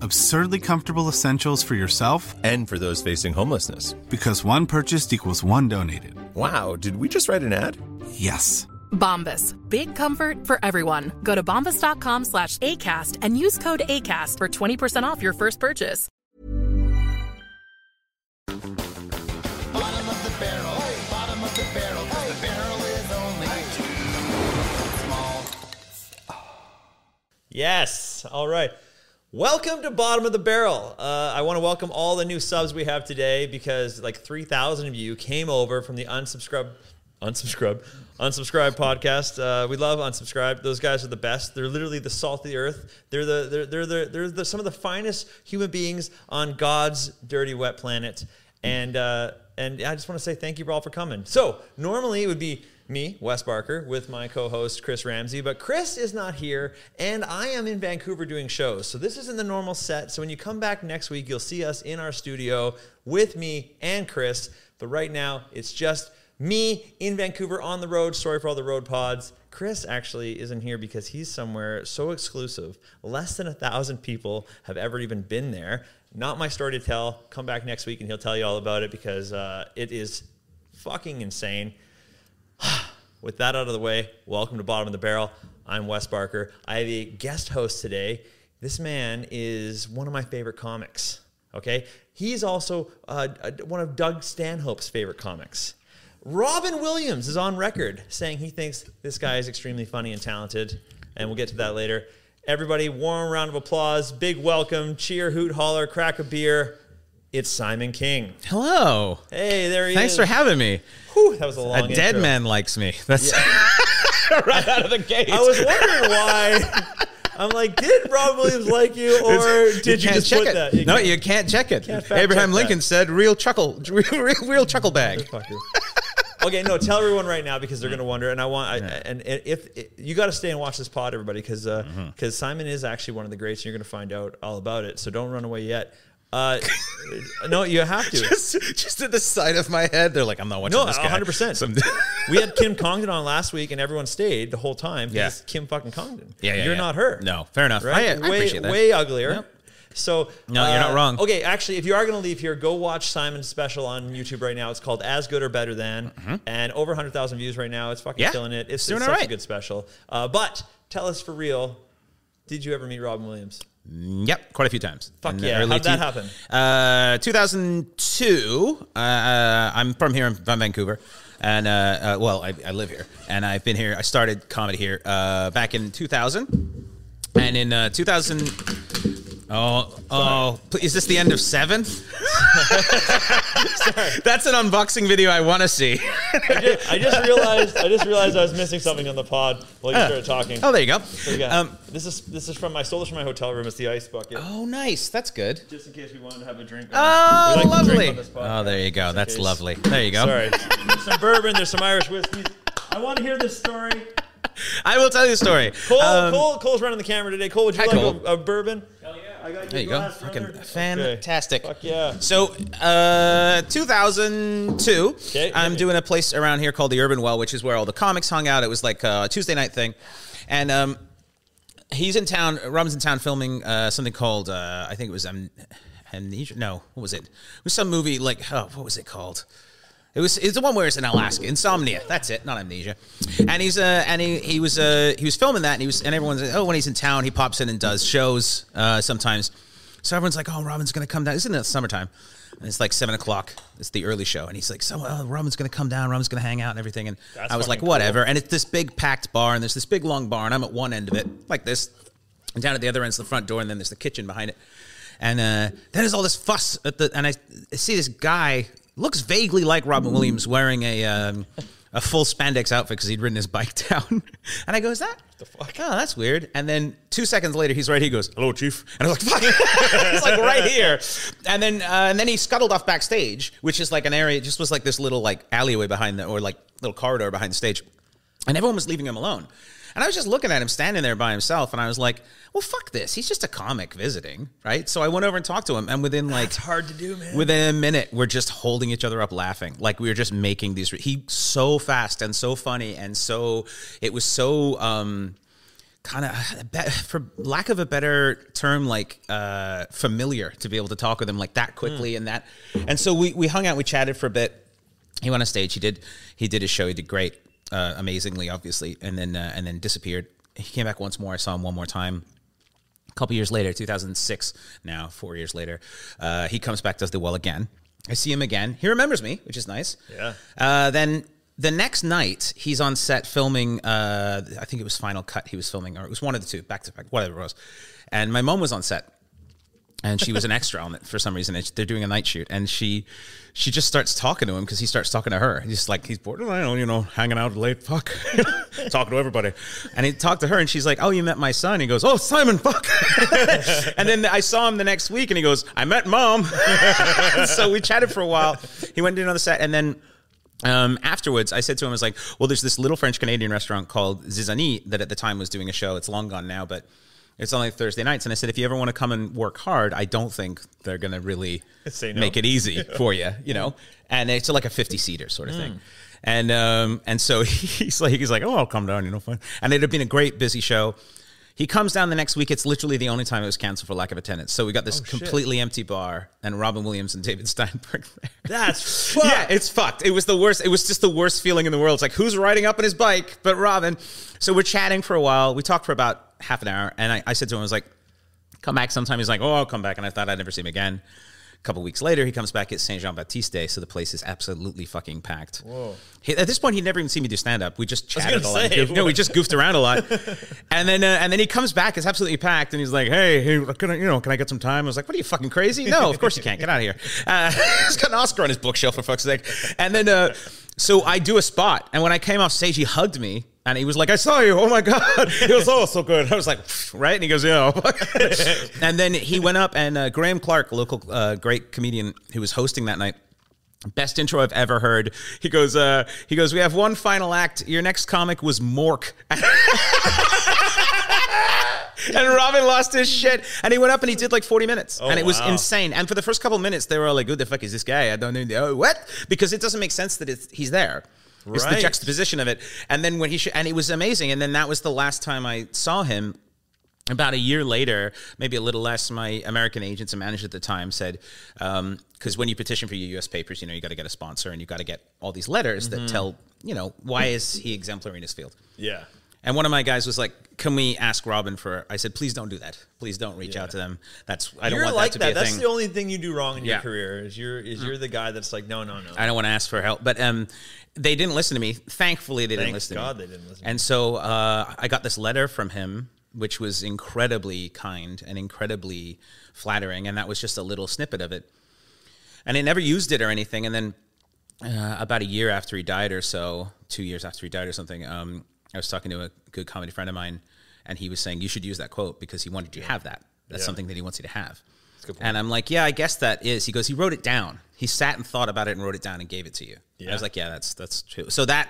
Absurdly comfortable essentials for yourself And for those facing homelessness. because one purchased equals one donated. Wow, did we just write an ad? Yes. Bombas. Big comfort for everyone. Go to bombas.com slash ACAST and use code ACAST for 20% off your first purchase. Bottom of the barrel. Bottom of the barrel. 'cause the barrel is only too small. Yes. All right. Welcome to Bottom of the Barrel. Uh, I want to welcome all the new subs we have today because like 3,000 of you came over from the unsubscribe, unsubscribe, unsubscribe podcast. Uh, we love unsubscribe. Those guys are the best. They're literally the salt of the earth. They're the they're they're the, they're the, some of the finest human beings on God's dirty wet planet. And uh, and I just want to say thank you all for coming. So normally it would be me, Wes Barker, with my co-host Chris Ramsay, but Chris is not here, and I am in Vancouver doing shows. So this isn't the normal set. So when you come back next week, you'll see us in our studio with me and Chris. But right now, it's just me in Vancouver on the road. Sorry for all the road pods. Chris actually isn't here because he's somewhere so exclusive. Less than a thousand people have ever even been there. Not my story to tell. Come back next week and he'll tell you all about it because uh, it is fucking insane. With that out of the way, welcome to Bottom of the Barrel. I'm Wes Barker. I have a guest host today. This man is one of my favorite comics. Okay, he's also uh, uh, one of Doug Stanhope's favorite comics. Robin Williams is on record saying he thinks this guy is extremely funny and talented, and we'll get to that later. Everybody, warm round of applause, big welcome, cheer, hoot, holler, crack a beer. It's Simon King. Hello. Hey, there he Thanks is. for having me. Whew, that was a long a dead intro. man likes me. That's right out of the gate. I was wondering why. I'm like, did Rob Williams like you, or did you, can't just check put it. that? no, you can't check it. Can't Abraham check Lincoln that. said, "Real chuckle, real, real, real chuckle bag." Okay, no, tell everyone right now because they're gonna wonder, and I want, I, and and if you got to stay and watch this pod, everybody, because because Mm-hmm. Simon is actually one of the greats, and you're gonna find out all about it. So don't run away yet. Uh, no, you have to. just, just at the side of my head, they're like, "I'm not watching No, this guy." 100%. Some- we had Kim Congdon on last week, and everyone stayed the whole time. Yeah. Kim fucking Congdon. Yeah, yeah, You're yeah. not her. No, fair enough. Right? I, I way, appreciate that. way uglier. Yep. So No, you're not uh, wrong. Okay, actually, if you are going to leave here, go watch Simon's special on YouTube right now. It's called "As Good or Better Than," and over 100,000 views right now. It's fucking Mm-hmm. Yeah, killing it. It's, it's doing it's all such a good special. Uh, but tell us for real, did you ever meet Robin Williams? Yep, quite a few times. Fuck yeah. How'd that happen? Uh, 2002. Uh, uh, I'm from here. I'm from Vancouver, and uh, uh, well, I, I live here, and I've been here. I started comedy here uh, back in 2000, and in uh, 2000. Oh, oh! pl- Is this the end of seven? That's an unboxing video I want to see. I just, I just realized. I just realized I was missing something on the pod while you started talking. oh, there you go. So, yeah, Um, this is this is from my stole this from my hotel room. It's the ice bucket. oh, nice. That's good. Just in case we wanted to have a drink. Oh, like to drink lovely. on this podcast, Oh, there you go. just That's case. lovely. There you go. Sorry. There's some bourbon. There's some Irish whiskey. I want to hear this story. I will tell you the story. Cole, Um, Cole, Cole's running the camera today. Cole, would you Hi, like Cole. A, a bourbon? Hell yeah. I got There you go. Fucking fantastic. Fuck yeah. So, uh, 2002, Okay, I'm hit doing a place around here called the Urban Well, which is where all the comics hung out. It was like a Tuesday night thing. And um, he's in town, Robin's in town filming uh, something called, uh, I think it was um, Amnesia. No, what was it? It was some movie like, oh, what was it called? It was it's the one where it's in Alaska, Insomnia. That's it, not Amnesia. And he's uh and he, he was uh he was filming that and he was and everyone's like, oh when he's in town he pops in and does shows uh sometimes. So everyone's like, "Oh, Robin's gonna come down." Isn't the summertime, and it's like seven o'clock. It's the early show, and he's like, "So, oh, Robin's gonna come down. Robin's gonna hang out and everything." And That's I was like, "Whatever." And it's this big packed bar, and there's this big long bar, and I'm at one end of it, like this, and down at the other end's the front door, and then there's the kitchen behind it. And uh, then there's all this fuss at the, and I see this guy looks vaguely like Robin Williams wearing a um, a full spandex outfit because he'd ridden his bike down. and I go, "Is that the fuck? Oh, that's weird." And then two seconds later, he's right. He goes, "Hello, chief," and I was like, "Fuck!" it's like right here. And then uh, and then he scuttled off backstage, which is like an area. It just was like this little like alleyway behind the or like little corridor behind the stage, and everyone was leaving him alone. And I was just looking at him standing there by himself, and I was like, "Well, fuck this. He's just a comic visiting, right?" So I went over and talked to him, and within like It's hard to do, man. within a minute, we're just holding each other up, laughing. Like we were just making these. He so fast and so funny, and so it was so um, kind of, for lack of a better term, like uh, familiar to be able to talk with him like that quickly and that. And so we we hung out, we chatted for a bit. He went on stage. He did he did his show. He did great, uh, amazingly, obviously, and then uh, and then disappeared. He came back once more. I saw him one more time a couple years later, 2006, now four years later, uh, he comes back, does the well again. I see him again. He remembers me, which is nice. Yeah. Uh, then the next night, he's on set filming. Uh, I think it was Final Cut. He was filming, or it was one of the two, back to back, whatever it was. And my mom was on set, and she was an extra on it for some reason. They're doing a night shoot, and she she just starts talking to him because he starts talking to her. He's like he's don't, you know, hanging out late, fuck, talking to everybody. And he talked to her, and she's like, "Oh, you met my son?" He goes, "Oh, Simon, fuck." and then I saw him the next week, and he goes, "I met mom." so we chatted for a while. He went to another set, and then. Um, afterwards, I said to him, I was like, well, there's this little French Canadian restaurant called Zizani that at the time was doing a show. It's long gone now, but it's only Thursday nights. And I said, if you ever want to come and work hard, I don't think they're going to really Say no. make it easy for you, you know? And it's like a 50 seater sort of thing. And, um, and so he's like, he's like, oh, I'll come down, you know, fine. And it had been a great busy show. He comes down the next week. It's literally the only time it was canceled for lack of attendance. So we got this oh, completely empty bar and Robin Williams and David Steinberg there. That's fucked. Yeah, it's fucked. It was the worst. It was just the worst feeling in the world. It's like who's riding up on his bike but Robin. So we're chatting for a while. We talked for about half an hour, and I, I said to him, I was like, "Come back sometime." He's like, "Oh, I'll come back." And I thought I'd never see him again. A couple weeks later, he comes back at Saint Jean Baptiste Day, so the place is absolutely fucking packed. Whoa! He, at this point, he'd never even seen me do stand up. We just chatted a lot. say, Goofed- no, we just goofed around a lot. and then uh, and then he comes back. It's absolutely packed, and he's like, "Hey, hey, can I, you know, can I get some time?" I was like, "What are you fucking crazy? No, of course you can't. Get out of here." Uh, he's got an Oscar on his bookshelf for fuck's sake. And then uh, so I do a spot, and when I came off stage, he hugged me. And he was like, I saw you. Oh my God. He was Oh, so good. I was like, Right. And he goes, Yeah. and then he went up, and uh, Graham Clark, local uh, great comedian who was hosting that night, Best intro I've ever heard. He goes, uh, he goes, we have one final act. Your next comic was Mork. and Robin lost his shit. And he went up and he did like 40 minutes. and it was wow. insane. And for the first couple minutes, they were all like, who the fuck is this guy? I don't know. What? Because it doesn't make sense that it's, he's there. It's the juxtaposition of it. And then when he, sh- and it was amazing. And then that was the last time I saw him about a year later, maybe a little less, my American agents and manager at the time said, um, because when you petition for your U.S. papers, you know, you got to get a sponsor and you got to get all these letters that mm-hmm. tell, you know, why is he exemplary in his field? yeah. And one of my guys was like, "Can we ask Robin for?" I said, "Please don't do that. Please don't reach out to them. That's I don't You're want like that to that. be a That's thing. the only thing you do wrong in Yeah. your career. Is you're is you're the guy that's like, no, no, no. I don't want to ask for help." But um, they didn't listen to me. Thankfully, they Thank didn't listen. God to me. they didn't listen And so uh, I got this letter from him, which was incredibly kind and incredibly flattering, and that was just a little snippet of it. And I never used it or anything. And then uh, about a year after he died, or so, two years after he died, or something, um, I was talking to a good comedy friend of mine, and he was saying you should use that quote because he wanted you to have that. That's Yeah. something that he wants you to have. And I'm like, yeah, I guess that is. He goes, he wrote it down. He sat and thought about it and wrote it down and gave it to you. Yeah. I was like, yeah, that's that's true. So that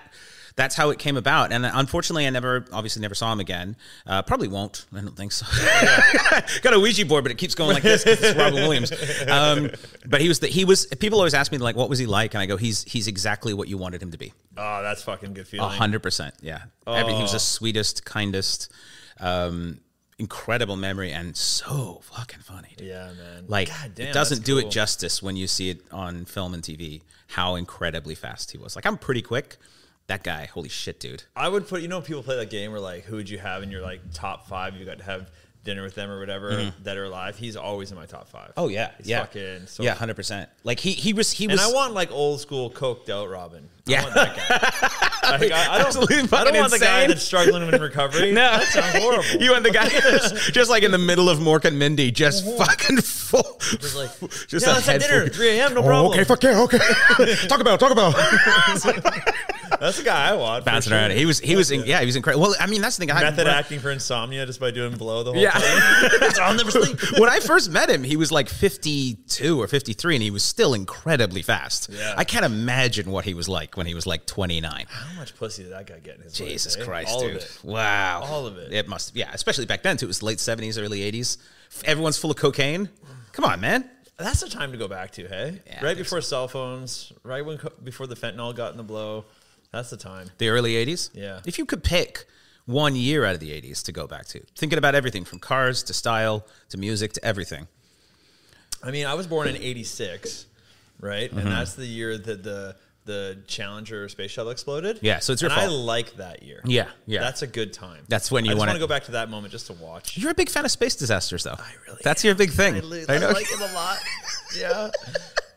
that's how it came about. And unfortunately, I never, obviously, never saw him again. Uh, probably won't. I don't think so. Got a Ouija board, but it keeps going like this. It's Robin Williams. Um, but he was the, he was. People always ask me like, what was he like? And I go, he's he's exactly what you wanted him to be. Oh, that's fucking good A feeling. hundred percent. Yeah. Every, he was Oh. the sweetest, kindest, um, incredible memory, and so fucking funny. dude. Yeah, man. Like damn, it doesn't do cool. it justice when you see it on film and TV. How incredibly fast he was. Like I'm pretty quick. That guy, holy shit, dude. I would put, you know, people play that game where like, who would you have in your like top five? You got to have dinner with them or whatever that are alive, he's always in my top five. Mm-hmm. Oh yeah, he's yeah, fucking so yeah, hundred percent. Like he he was he And was. I want like old school coked out Robin. I Yeah. want that guy. Like, I, I don't, Absolutely I don't want the guy that's struggling in recovery. No, that sounds horrible. you want the guy just, just like in the middle of Mork and Mindy, just mm-hmm. fucking full. Just like, Just yeah, a let's have dinner. full- 3 a.m. No Oh, problem. okay, fuck yeah, okay. talk about, talk about. That's the guy I want. Bouncing sure. around. He was, he was, in, yeah, he was incredible. Well, I mean, that's the thing. Method when- acting for insomnia just by doing blow the whole Yeah. time. I'll never sleep. when I first met him, he was like 52 or 53, and he was still incredibly fast. Yeah. I can't imagine what he was like when he was like 29. How much pussy did that guy get in his life, Jesus eh? Christ, All dude. Of it. Wow. All of it. It must, yeah, especially back then, too. It was late 70s, early 80s. Everyone's full of cocaine. Come on, man. That's the time to go back to, hey? Yeah, right before cell phones, right when before the fentanyl got in the blow. That's the time. The early 80s? Yeah. If you could pick one year out of the 80s to go back to, thinking about everything from cars to style to music to everything. I mean, I was born in '86, right? Mm-hmm. And that's the year that the the Challenger space shuttle exploded. Yeah, so it's your and I like that year. Yeah, yeah. That's a good time. That's when you I wanna- go back to that moment just to watch. You're a big fan of space disasters, though. I really That's am. your big thing. I, li- I I like it a lot. Yeah.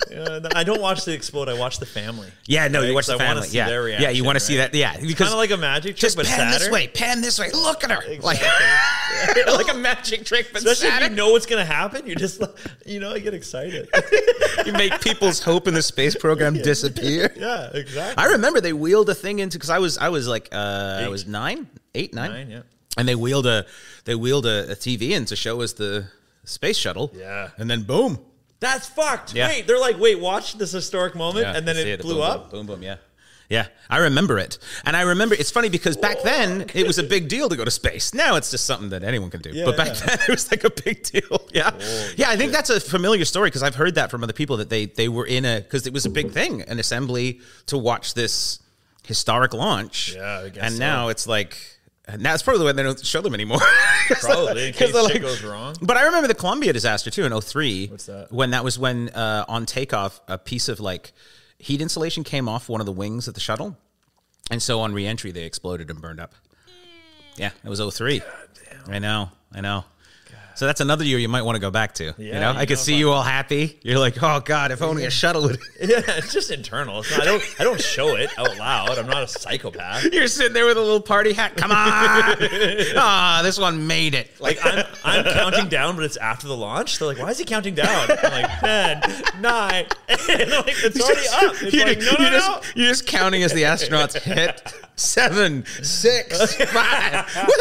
Yeah. I don't watch the explode. I watch the family. Yeah, no, you Right? watch 'Cause the family. yeah, their yeah, you want to see that. Yeah, because Kind of like a magic trick, just but pan this way, pan this way. Look at her, like like a magic trick, but Especially if you know what's going to happen, you just, you know, I get excited. you make people's hope in the space program disappear. yeah, exactly. I remember they wheeled a thing into because I was I was like uh, I was nine, eight, nine, Nine, yeah. and they wheeled a they wheeled a, a TV in to show us the space shuttle. Yeah. and then boom, That's fucked. Yeah. Wait, they're like, wait, watch this historic moment, Yeah, and then it blew boom, up. Boom, boom, boom, yeah. Yeah, I remember it. And I remember it's funny because back then it was a big deal to go to space. Now it's just something that anyone can do. Yeah, but back yeah. then it was like a big deal. Yeah. yeah, I think that's a familiar story because I've heard that from other people that they they were in a because it was a big thing, an assembly to watch this historic launch. Yeah, I guess And so. now it's like now it's probably why they don't show them anymore. Probably, in 'Cause case they're shit goes wrong. But I remember the Columbia disaster too in 03. What's that? When that was when uh, on takeoff, a piece of like heat insulation came off one of the wings of the shuttle. And so on reentry, they exploded and burned up. Yeah, it was 03. I know, I know. So that's another year you might want to go back to. you know, you I could see you all happy. You're like, oh God, if only a shuttle would. Yeah, it's just internal. It's not, I don't, I don't show it out loud. I'm not a psychopath. You're sitting there with a little party hat. Come on. Ah, this one made it. Like I'm, I'm counting down, but it's after the launch. They're like, "Why is he counting down?" I'm like, 10, 9. And like, it's already up. It's you're, like, no, no, you're no. Just, you're just counting as the astronauts hit seven, six, five.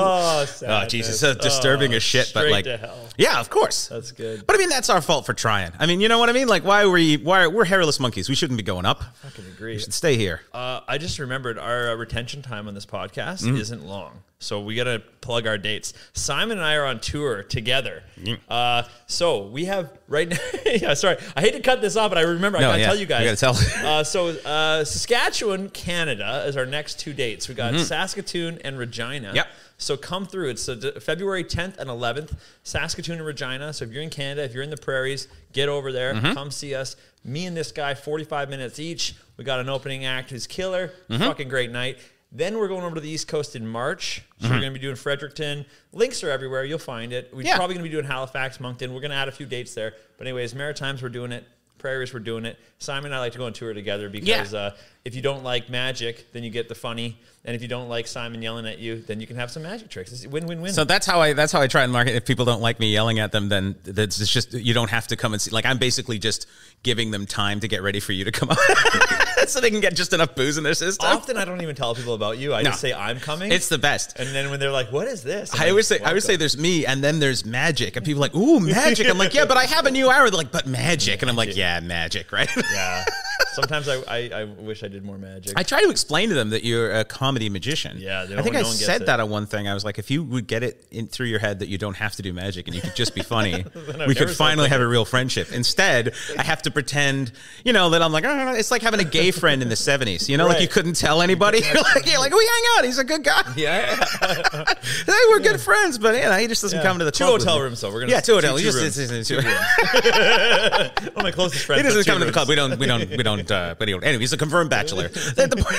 Oh, Woohoo! Oh, Oh. Jesus, so disturbing Oh, as shit. But like, to hell. Yeah, of course. That's good. But I mean, that's our fault for trying. I mean, you know what I mean? Like, why were we? Why we're hairless monkeys? We shouldn't be going up. I can agree. We should stay here. Uh, I just remembered our uh, retention time on this podcast Mm-hmm. isn't long. So we got to plug our dates. Simon and I are on tour together. Uh, so we have right now. yeah, sorry. I hate to cut this off, but I remember I No, got to yeah, tell you guys. you gotta tell. uh, so uh, Saskatchewan, Canada is our next two dates. We got Saskatoon and Regina. Mm-hmm. Yep. So come through. It's uh, February 10th and 11th, Saskatoon and Regina. So if you're in Canada, if you're in the prairies, get over there. Mm-hmm. Come see us. Me and this guy, 45 minutes each. We got an opening act who's killer. Mm-hmm. Fucking great night. Then we're going over to the East Coast in March. So Mm-hmm. we're going to be doing Fredericton. Links are everywhere. You'll find it. We're Yeah. probably going to be doing Halifax, Moncton. We're going to add a few dates there. But anyways, Maritimes, we're doing it. Prairies, we're doing it. Simon and I like to go on tour together because Yeah. uh, if you don't like magic, then you get the funny. And if you don't like Simon yelling at you, then you can have some magic tricks. It's win win win. So that's how I that's how I try and market. If people don't like me yelling at them, then that's it's just you don't have to come and see. Like I'm basically just giving them time to get ready for you to come up, so they can get just enough booze in their system. Often I don't even tell people about you. I No. just say I'm coming. It's the best. and then when they're like, "What is this?" I'm I like, always say I always say there's me and then there's magic and people are like ooh magic I'm like yeah but I have a new hour they're like but magic and I'm like yeah magic right Yeah. Sometimes I, I, I wish I did more magic. I try to explain to them that you're a comedy magician. Yeah, they I think I no one said that on one thing. I was like, if you would get it in through your head that you don't have to do magic and you could just be funny, we could finally that. have a real friendship. Instead, I have to pretend, you know, that I'm like, oh, it's like having a gay friend in the '70s. You know, like you couldn't tell anybody. you're like, you're like, we hang out. He's a good guy. yeah. hey, we're good friends, but you know, he just doesn't Yeah. come to the Two club hotel rooms, though. We're gonna yeah, two two- hotel. two He just rooms. it's- Two it's- One of my closest friends. He doesn't two come to the club. We don't. We don't. We don't. Uh, but. Anyway, he's a confirmed bachelor. That- the point-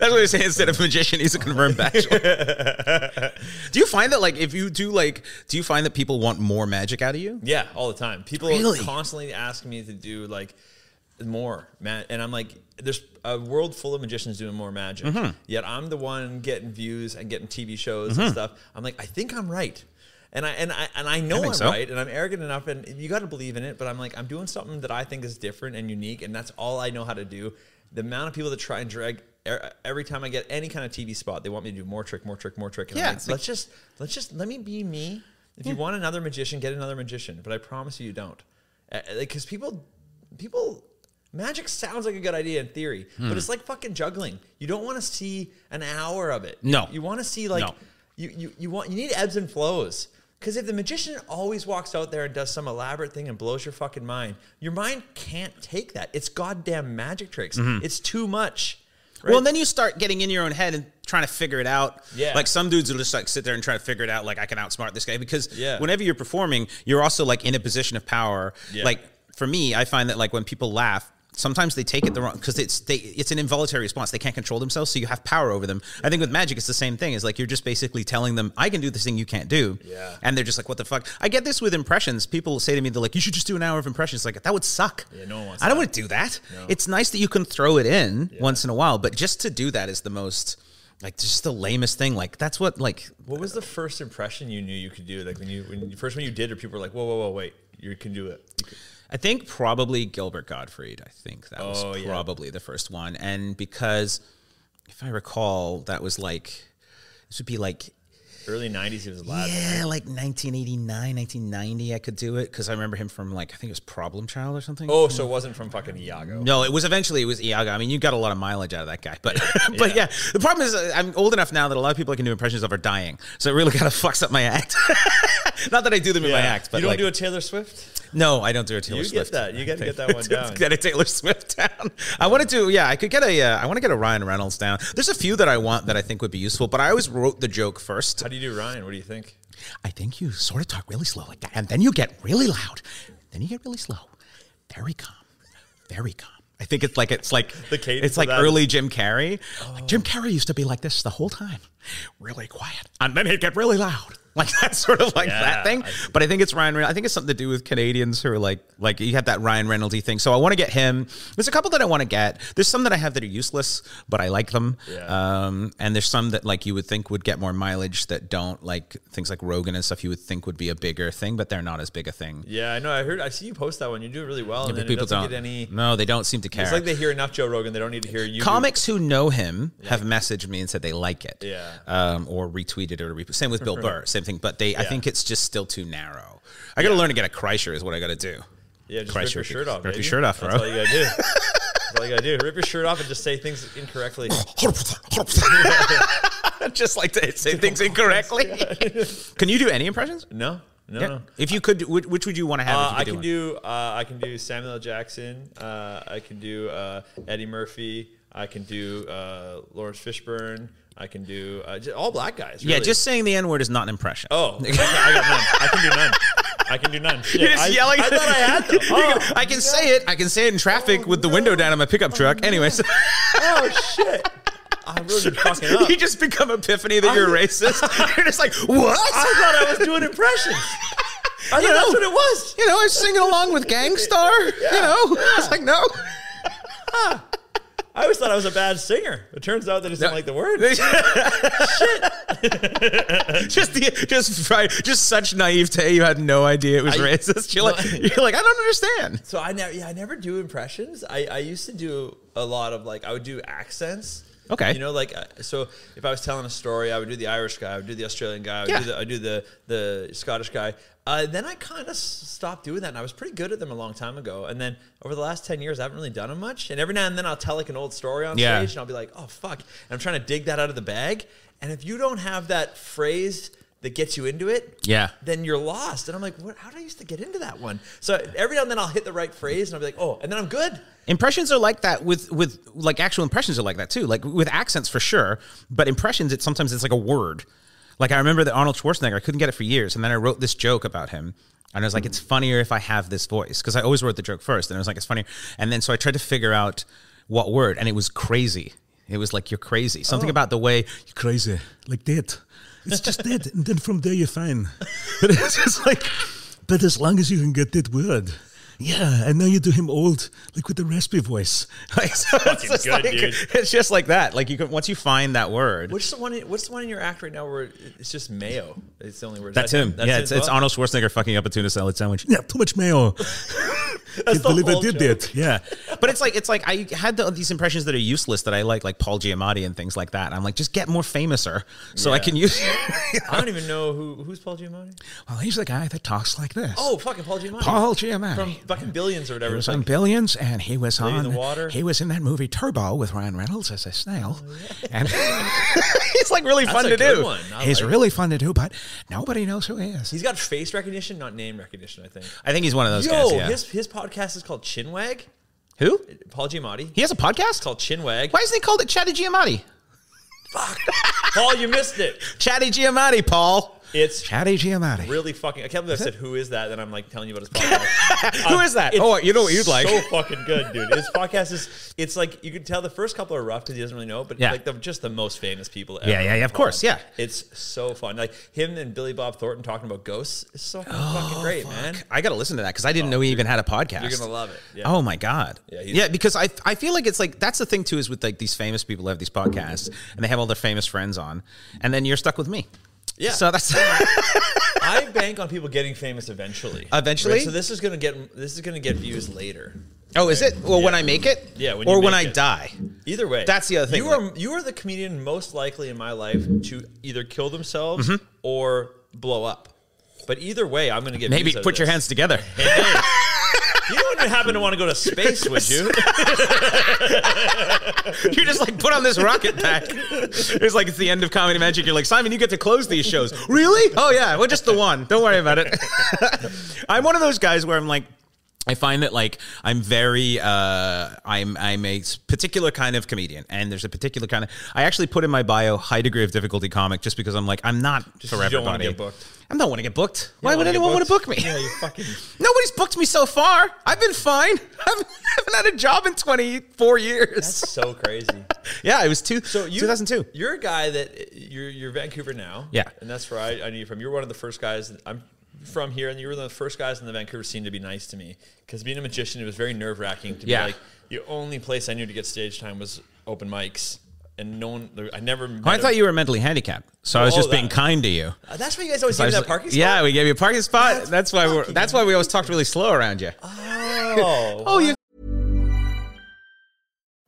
That's what you're saying. Instead of magician, he's a confirmed bachelor. do you find that like if you do like, do you find that people want more magic out of you? Yeah, all the time. People Really? constantly ask me to do like more, man, and I'm like, there's a world full of magicians doing more magic. Mm-hmm. Yet I'm the one getting views and getting TV shows and stuff. I'm like, I think I'm right. And I and I and I know I i'm so. right, and I'm arrogant enough, and you got to believe in it. But I'm like, I'm doing something that I think is different and unique, and that's all I know how to do. The amount of people that try and drag er- every time I get any kind of TV spot, they want me to do more trick, more trick, more trick. And Yeah, I'm like, like- let's just let's just let me be me. If you want another magician, get another magician. But I promise you, you don't, because people people. Magic sounds like a good idea in theory, Hmm. but it's like fucking juggling. You don't want to see an hour of it. No. you want to see like No. you, you you want you need ebbs and flows. Because if the magician always walks out there and does some elaborate thing and blows your fucking mind, your mind can't take that. It's goddamn magic tricks. It's too much. right? Mm-hmm. Well, and then you start getting in your own head and trying to figure it out. Yeah. Like some dudes will just like sit there and try to figure it out. Like I can outsmart this guy because Yeah. whenever you're performing, you're also like in a position of power. Yeah. Like for me, I find that like when people laugh. Sometimes they take it the wrong because it's they it's an involuntary response. They can't control themselves, so you have power over them. I think with magic, it's the same thing. It's like you're just basically telling them, "I can do this thing you can't do," Yeah. and they're just like, "What the fuck?" I get this with impressions. People say to me, "They're like, you should just do an hour of impressions." Like that would suck. Yeah, no one wants I don't want to do that. No. It's nice that you can throw it in once in a while, but just to do that is the most like just the lamest thing. Like that's what like what was the first impression you knew you could do? Like when you when you, first when you did, or people were like, "Whoa, whoa, whoa, wait, you can do it." I think probably Gilbert Gottfried. I think that was Oh, yeah. probably the first one, and because if I recall, that was like this would be like Early '90s, he was Aladdin. yeah, like 1989, 1990. I could do it because I remember him from like I think it was Problem Child or something. Oh, so it wasn't from fucking Iago. No, it was eventually it was Iago. I mean, you got a lot of mileage out of that guy, but but yeah. the problem is uh, I'm old enough now that a lot of people I can do impressions of are dying, so it really kind of fucks up my act. Not that I do them in my act, but you don't like, do a Taylor Swift. no, I don't do a Taylor Swift. You get that. You gotta get that one down. get a Taylor Swift down. I want to do. Yeah, I could get a. Uh, I want to get a Ryan Reynolds down. There's a few that I want that I think would be useful, but I always wrote the joke first. How do you do Ryan? What do you think? I think you sort of talk really slow like that, and then you get really loud. Then you get really slow. Very calm. Very calm. I think it's like it's like The cadence It's like early Jim Carrey. Like Jim Carrey used to be like this the whole time, really quiet, and then he'd get really loud. Like that's sort of like Yeah, that thing. I- but I think it's Ryan. Reynolds. I think it's something to do with Canadians who are like like you have that Ryan Reynoldsy thing. So I want to get him. There's a couple that I want to get. There's some that I have that are useless, but I like them. Yeah. Um, and there's some that like you would think would get more mileage that don't. Like things like Rogan and stuff. You would think would be a bigger thing, but they're not as big a thing. Yeah, I know. I heard. I see you post that one. You do it really well, and but people don't. get any. no, they don't seem to care. It's like they hear enough Joe Rogan. They don't need to hear you. Comics who know him have messaged me and said they like it, Yeah. um, or retweeted or re- same with Bill Burr, same thing. But they, I think it's just still too narrow. I got to learn to get a Kreischer is what I got to do. Yeah, just Christ, rip your shirt off. rip your shirt off, That's bro. all you gotta do. That's all you gotta do. Rip your shirt off and just say things incorrectly. just like to say things incorrectly. can you do any impressions? No, no, Yeah. no. If you could, which, which would you want to have? Uh, if you I can do, do. Uh, I can do Samuel L. Jackson. Uh, I can do uh, Eddie Murphy. I can do uh, Laurence Fishburne. I can do uh, j- all black guys. Yeah, just saying the N word is not an impression. Oh, I got, I got none. I can do none. I can do none. Shit, You're just I, yelling. I thought I had them. Oh, I can say it. I can say it in traffic with the window down on my pickup truck. Anyways, oh shit! I'm really fucking up. you just become epiphany that you're racist. You're just like, what? I thought I was doing impressions. I thought that's what it was. you know, I was singing along with Gang Starr. You know, I was like no. I always thought I was a bad singer. It turns out that I just didn't like the words. Shit Just the just right, just such naivete. You had no idea it was I- racist. You're like, you're like, I don't understand. So I never, yeah, I never do impressions. I, I used to do a lot of like, I would do accents. Okay. You know, like, uh, so if I was telling a story, I would do the Irish guy, I would do the Australian guy, I would Yeah. do the, I do the, the Scottish guy. Uh, then I kind of stopped doing that, and I was pretty good at them a long time ago. And then over the last ten years, I haven't really done them much. And every now and then, I'll tell like an old story on Yeah. stage, and I'll be like, "Oh fuck!" And I'm trying to dig that out of the bag. And if you don't have that phrase that gets you into it, Yeah. then you're lost. And I'm like, what, how did I used to get into that one? So every now and then I'll hit the right phrase and I'll be like, oh, and then I'm good. Impressions are like that with with like actual impressions are like that too. Like with accents for sure, but impressions it sometimes it's like a word. Like I remember that Arnold Schwarzenegger, I couldn't get it for years, and then I wrote this joke about him, And I was like, it's funnier if I have this voice because I always wrote the joke first, and I was like, it's funnier. And then so I tried to figure out what word, and it was crazy. It was like you're crazy. Something Oh. about the way You're crazy. Like that. It's just that. And then from there you're fine. But it's just like, but as long as you can get that word. Yeah, and now you do him old, like with the raspy voice. like so it's, just good, like dude. it's just like that. Like you can once you find that word. What's the one? In, what's the one in your act right now where it's just mayo? It's the only word. That's Is that him. That's yeah, it it's, it's? Arnold Schwarzenegger fucking up a tuna salad sandwich. Yeah, too much mayo. Can't the believe I did joke. that. Yeah. But it's like it's like I had the, these impressions that are useless that I like, like Paul Giamatti and things like that. I'm like, just get more famouser so I can use. I don't even know who who's Paul Giamatti. Well, he's the guy that talks like this. Oh, fucking Paul Giamatti. Paul Giamatti. from fucking Billions or whatever. He was It's on like- Billions, and he was on the Water? He was in that movie Turbo with Ryan Reynolds as a snail, oh, and He's like really That's fun to do. He's like- really fun to do. But nobody knows who he is. He's got face recognition, not name recognition. I think. I think he's one of those Yo, guys. Yeah. his his podcast is called Chinwag. Who? Paul Giamatti. He has a podcast. It's called Chinwag. Why isn't he called it Chatty Giamatti? Fuck. Paul, you missed it. Chatty Giamatti, Paul. It's Chatty Giamatti. really fucking. I can't believe I said who is that. Then I'm like telling you about his podcast. Who is that? Oh, you know what you'd like. So fucking good, dude. His podcast is. It's like you can tell the first couple are rough because he doesn't really know, but Yeah. like the, just the most famous people. Ever Yeah, yeah, yeah, of course, yeah. It's so fun. Like him and Billy Bob Thornton talking about ghosts is so fucking oh, great, man. I got to listen to that because I didn't oh, know he even had a podcast. You're gonna love it. Yeah. Oh my god. Yeah, he's- Yeah, because I I feel like it's like that's the thing too is with like these famous people have these podcasts and they have all their famous friends on, and then you're stuck with me. Yeah. So that's I bank on people getting famous eventually. Eventually? So this is gonna get this is gonna get views later. oh, is it? Well, when I make it, Yeah, when or when I it. die. Either way, That's the other thing, You are you are the comedian most likely in my life to either kill themselves Mm-hmm. or blow up. But either way, I'm going to get Maybe views out of put your hands together. You wouldn't happen to want to go to space, would you? You're just like put on this rocket pack. It's like it's the end of Comedy Magic. You're like Simon, you get to close these shows. Really? Oh yeah, well just the one. Don't worry about it. I'm one of those guys where I'm like. I find that like I'm very uh, I'm I'm a particular kind of comedian, and there's a particular kind of I actually put in my bio high degree of difficulty comic just because I'm like I'm not Just for you don't wanna get booked. I don't want to get booked. You Why would anyone want to book me? Yeah, you fucking. Nobody's booked me so far. I've been fine. I've, I haven't had a job in 24 years. That's so crazy. yeah, it was two, So you, 2002. You're a guy that you're you're Vancouver now. Yeah. and that's where I, I knew you from. You're one of the first guys. that- I'm from here, and you were the first guys in the Vancouver scene to be nice to me. Because being a magician, it was very nerve wracking to Yeah. be like the only place I knew to get stage time was open mics, and no one. I never. Oh, I thought you were mentally handicapped, so I was just being kind to you. Uh, that's why you guys always I me that parking spot. Yeah, we gave you a parking spot. That's, That's why we're. That's why we always talked really slow around you. Oh, Oh, you.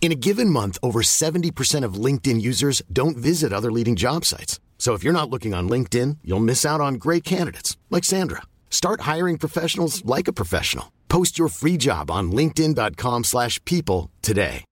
In a given month, over 70% of LinkedIn users don't visit other leading job sites. So if you're not looking on LinkedIn, you'll miss out on great candidates like Sandra. Start hiring professionals like a professional. Post your free job on linkedin.com/people slash people today.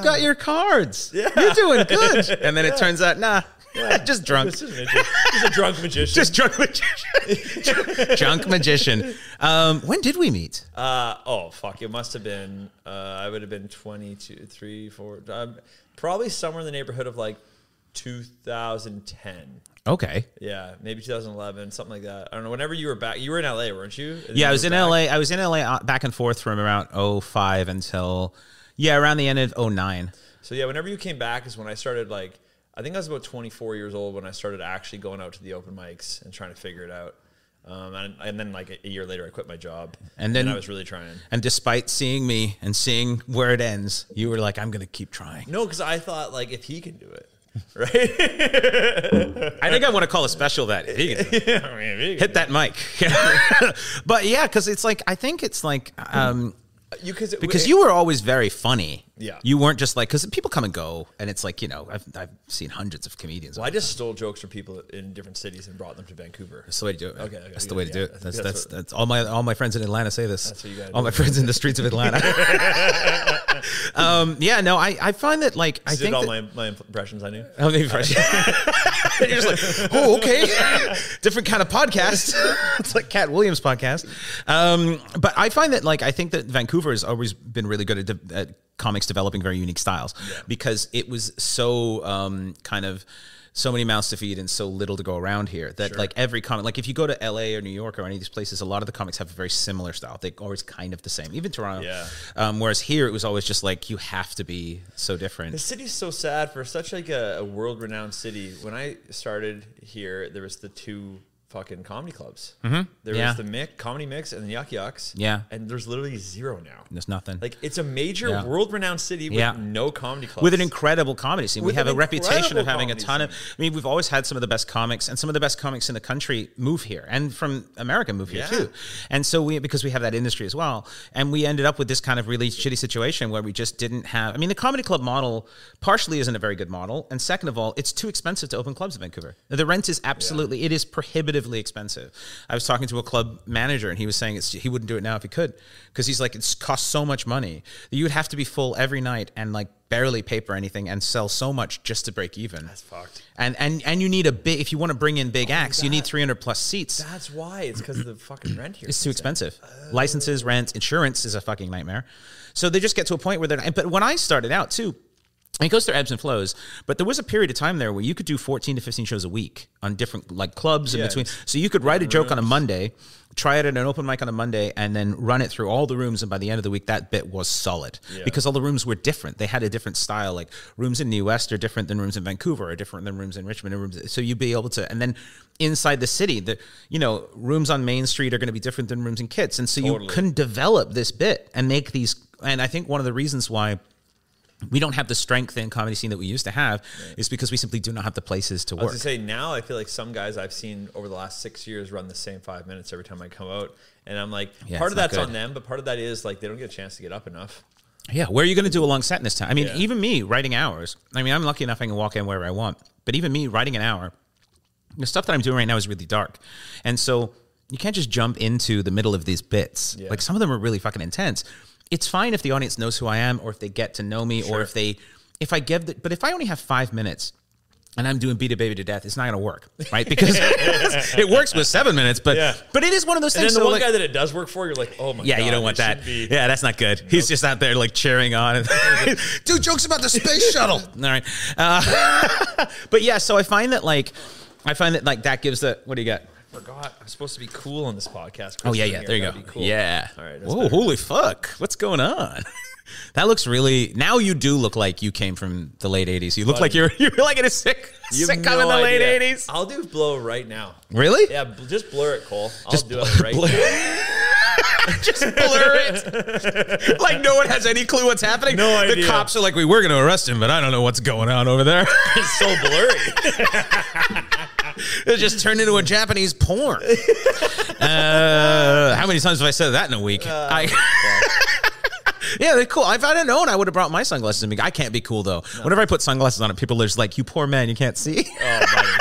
Got your cards. Yeah. You're doing good. And then it turns out, nah, just drunk. This is a. He's a drunk magician. Just drunk magician. drunk magician. Um, when did we meet? Uh, oh fuck! It must have been. Uh, I would have been 22, 3, 4, um, probably somewhere in the neighborhood of like 2010. Okay. Yeah, maybe 2011, something like that. I don't know. Whenever you were back, you were in LA, weren't you? And Yeah, I was in back. LA. I was in LA back and forth from around 05 until, yeah, around the end of 09. So yeah, whenever you came back is when I started like. I think I was about 24 years old when I started actually going out to the open mics and trying to figure it out. Um, and, and then like a, year later, I quit my job, And then- I was really trying. And despite seeing me and seeing where it ends, you were like, I'm going to keep trying. No, because I thought like if he can do it, right? I think I want to call a special that. He can do it. yeah, I mean, if he can hit that mic. but yeah, because it's like I think it's like um, You because because you were always very funny. Yeah. You weren't just like because people come and go, and it's like you know I've I've seen hundreds of comedians. Well, I just stole jokes from people in different cities and brought them to Vancouver. That's the way to do it. Man. Okay, okay, that's the way to yeah. do it. That's that's that's what- that's all my all my friends in Atlanta say this. That's what you gotta all do. my friends in the streets of Atlanta. um, yeah, no, I, I find that like I did think all that, my, my impressions I knew. Oh, maybe fresh. You're just like, oh, okay, different kind of podcast. it's like Katt Williams podcast. Um, but I find that like I think that Vancouver has always been really good at, de- at comics developing very unique styles because it was so um, kind of so many mouths to feed and so little to go around here that like every comic like if you go to LA or New York or any of these places a lot of the comics have a very similar style. They're always kind of the same. Even Toronto. Yeah. um, whereas here it was always just like you have to be so different. The city's so sad for such like a, a world renowned city. When I started here, there was the two fucking comedy clubs. Mm-hmm. There Yeah. was the Mick Comedy Mix and the Yuk Yuks. Yeah. and there's literally zero now. there's nothing Like it's a major Yeah. world renowned city with Yeah. no comedy clubs. with an incredible comedy scene. With we have a reputation of having a ton of. I mean, we've always had some of the best comics, and some of the best comics in the country move here, and from America move here too. And so we, because we have that industry as well, and we ended up with this kind of really shitty situation where we just didn't have. I mean, the comedy club model partially isn't a very good model, and second of all, it's too expensive to open clubs in Vancouver. The rent is absolutely, it is prohibitively expensive. I was talking to a club manager, and he was saying it's, he wouldn't do it now if he could, because he's like, it's cost so much money that you would have to be full every night and like barely pay for anything and sell so much just to break even. That's fucked. And and and you need a big if you want to bring in big oh, acts, you need 300 plus seats. That's why. It's because of the fucking rent here. It's too expensive. Licenses, rent, insurance is a fucking nightmare. So they just get to a point where they're. But when I started out too, it goes through ebbs and flows. But there was a period of time there where you could do 14 to 15 shows a week on different like clubs in between. So you could write a joke on a Monday, try it at an open mic on a Monday, and then run it through all the rooms. And by the end of the week, that bit was solid because all the rooms were different. They had a different style. Like rooms in New West are different than rooms in Vancouver, are different than rooms in Richmond. And rooms, so you'd be able to. And then inside the city, the you know rooms on Main Street are going to be different than rooms in Kits, and so you couldn't develop this bit and make these. And I think one of the reasons why we don't have the strength in comedy scene that we used to have is because we simply do not have the places to I was work. gonna say now I feel like some guys I've seen over the last six years run the same five minutes every time I come out, and I'm like, Yeah, part of that's on them, but part of that is like they don't get a chance to get up enough. Yeah, where are you going to do a long set in this time? I mean, Yeah. even me writing hours. I mean, I'm lucky enough I can walk in wherever I want. But even me writing an hour, the stuff that I'm doing right now is really dark, and so you can't just jump into the middle of these bits. Yeah. Like some of them are really fucking intense. It's fine if the audience knows who I am, or if they get to know me, or if they, if I give the. But if I only have five minutes. And I'm doing beat a baby to death. It's not going to work, right? Because it works with seven minutes, but Yeah. but it is one of those things. And then the so, one like- guy that it does work for, you're like, oh my yeah, god, you don't want that. be- Yeah, that's not good. He's just out there like cheering on. Do jokes about the space shuttle. All right, uh, but yeah. So I find that like, I find that like that gives the. What do you got? Forgot. I'm supposed to be cool on this podcast. Oh yeah, yeah. in There you go. That'd be cool. Yeah. All right. Whoa, holy fuck! What's going on? that looks really. Now you do look like you came from the late '80s. You look like you're you're like in a sick You sitcom in no the late '80s. I'll do blow right now. Really? Yeah, just blur it, Cole. I'll Just do it right blur- now. just blur it. like no one has any clue what's happening. No idea. The cops are like, we were going to arrest him, but I don't know what's going on over there. It's so blurry. it just turned into a Japanese porn. uh, how many times have I said that in a week? I, yeah, they're cool. If I'd have known, I would have brought my sunglasses. me. I can't be cool though. Whenever I put sunglasses on, it people are just like, "You poor man, you can't see." Oh.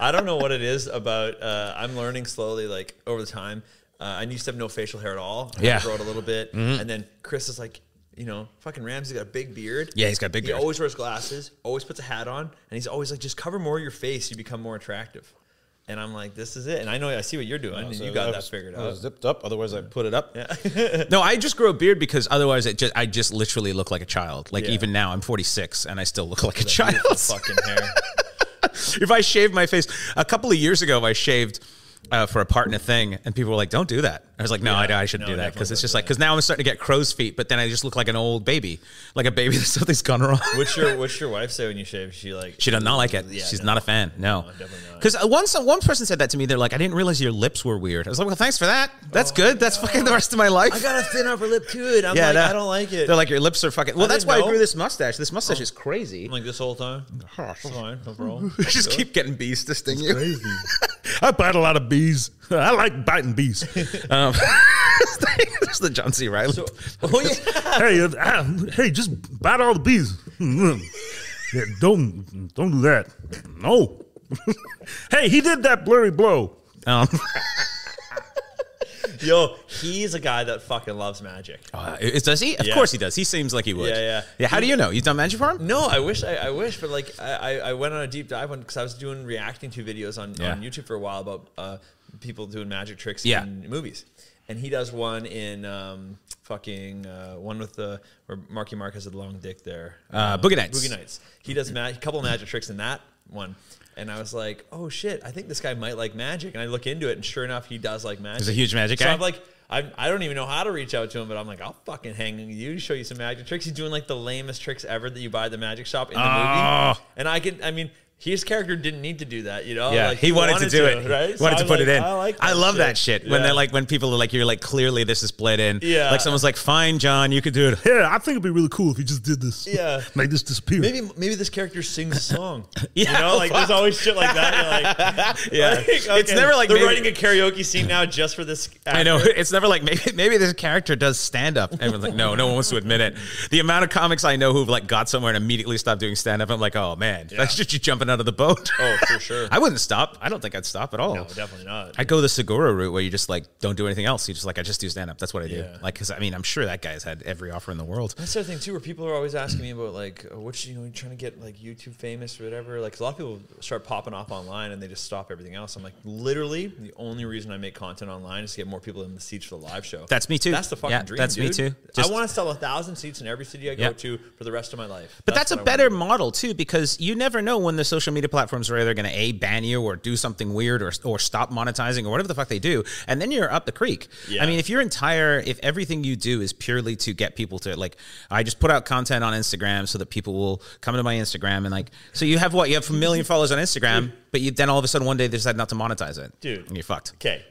I don't know what it is about. Uh, I'm learning slowly, like over the time. Uh, I used to have no facial hair at all. I Yeah. Mm-hmm. grow it a little bit, and then Chris is like, you know, fucking Ramsay's got a big beard. Yeah, he's got a big he beard. always wears glasses, always puts a hat on, and he's always like, just cover more of your face, you become more attractive. And I'm like, this is it. And I know I see what you're doing, and you got that figured out. zipped up. Otherwise, I put it up. Yeah. no, I just grow a beard because otherwise, it just I just literally look like a child. Like Yeah. even now, I'm 46 and I still look like a child. fucking hair. if I shaved my face a couple of years ago, I shaved uh, for a part in a thing, and people were like, "Don't do that." I was like, "No, I, I shouldn't no, do that because it's just like because now I'm starting to get crow's feet, but then I just look like an old baby, like a baby that something's gone wrong." What's your What's your wife say when you shave? She like She does not like it. Yeah, She's no. not a fan. No, definitely not. Because one one person said that to me. They're like, "I didn't realize your lips were weird." I was like, "Well, thanks for that. That's good. That's fucking the rest of my life." I got a thin upper lip too, and I'm Yeah, like, no. I don't like it. They're like, "Your lips are fucking." Well, I that's why I grew this mustache. This mustache is crazy. I'm like this whole time. Fine, no problem. just keep getting bees to sting you. I bite a lot of bees. I like biting bees. Um, There's the John C. Reilly. Oh yeah. hey, uh, ah, hey, just bite all the bees. yeah, don't don't do that. No. hey, he did that blurry blow. um, Yo, he's a guy that fucking loves magic. uh, is- does he? Of Yeah. course he does. He seems like he would. Yeah, yeah. Yeah. How do you know? You've done magic for him? No, I wish I, I wish, but like I, I went on a deep dive one because I was doing reacting to videos on, Yeah. on YouTube for a while about uh, people doing magic tricks Yeah. in movies, and he does one in um, fucking uh, one with the where Marky Mark has a long dick there. Uh, Boogie Nights. Boogie Nights. He does ma- a couple of magic tricks in that one. And I was like, "Oh shit! I think this guy might like magic." And I look into it, and sure enough, he does like magic. He's a huge magic so guy? I'm like, I, I don't even know how to reach out to him, but I'm like, I'll fucking hang with you, show you some magic tricks. He's doing like the lamest tricks ever that you buy at the magic shop in the Oh. movie. Ah. And I can, I mean, his character didn't need to do that, you know? Yeah, Like, he, wanted, to do it. right? He So wanted to I'm put like, it in. I like I love shit. that shit when they're like when people are like you're like clearly this is played in. Yeah. Like someone's like, "Fine, John, you could do it." Yeah, I think it'd be really cool if you just did this. Yeah. Make this disappear. Maybe maybe this character sings a song. Yeah, you know, like there's always shit like that. You're like, Yeah. like, It's never like they're maybe- writing a karaoke scene now just for this. I know it's never like maybe maybe this character does stand up. Everyone's like, no, no one wants to admit it. The amount of comics I know who've like got somewhere and immediately stopped doing stand up, I'm like, oh man, that's just you jumping out of the boat. Oh, for sure. I wouldn't stop. I don't think I'd stop at all. No, definitely not. I go the Segura route where you just like don't do anything else. You just like I just do stand up. That's what I do. Yeah. Like because I mean I'm sure that guy's had every offer in the world. That's the other thing too, where people are always asking me about like, uh, what's you know, you're trying to get like YouTube famous or whatever. Like a lot of people start popping off online and they just stop everything else. I'm like, literally, the only reason I make content online is to get more people in the seats for the live show. That's me too. That's the fucking Yeah, dream. that's me too. Just- I want to sell a thousand seats in every city I go Yeah. to for the rest of my life. But that's, what a better model too, because you never know when the social media platforms are either going to a ban you or do something weird or or stop monetizing or whatever the fuck they do, and then you're up the creek. Yeah. I mean, if your entire if everything you do is purely to get people to like, I just put out content on Instagram so that people will come to my Instagram and like, so you have what you have a million followers on Instagram, but you then all of a sudden one day they decide not to monetize it, Dude. and you're fucked. Okay.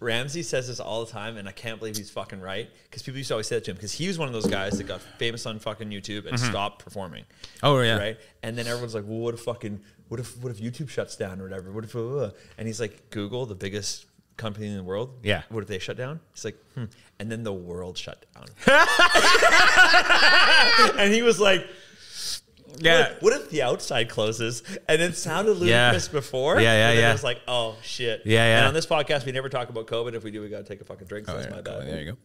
Ramsay says this all the time, and I can't believe he's fucking right. Because people used to always say that to him. Because he was one of those guys that got famous on fucking YouTube and stopped performing. Oh, yeah. right. And then everyone's like, "Well, what if fucking what if what if YouTube shuts down or whatever? What if?" Uh, and he's like, "Google, the biggest company in the world. Yeah. What if they shut down?" He's like, hmm. and then the world shut down. and he was like. Yeah. What, what if the outside closes and it sounded Yeah. ludicrous before? Yeah, yeah, and yeah. It was like, oh shit. Yeah, yeah. And on this podcast, we never talk about COVID. If we do, we got to take a fucking drink. So that's there, my bad. there you go.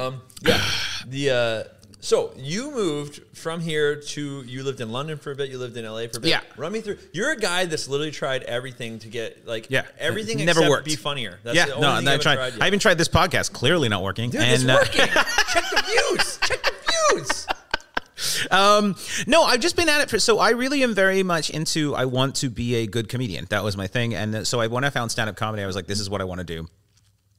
Um, yeah. the uh, so you moved from here to you lived in London for a bit. You lived in LA for a bit. Yeah. Run me through. You're a guy that's literally tried everything to get like Yeah, everything It never except worked. be funnier. That's yeah, the only no, and I tried. tried. I even tried this podcast. Clearly not working. Dude, and, it's uh, working. Check the views. Check the views. Um, no, I've just been at it for. So I really am very much into. I want to be a good comedian. That was my thing, and so I when I found stand up comedy, I was like, this is what I want to do.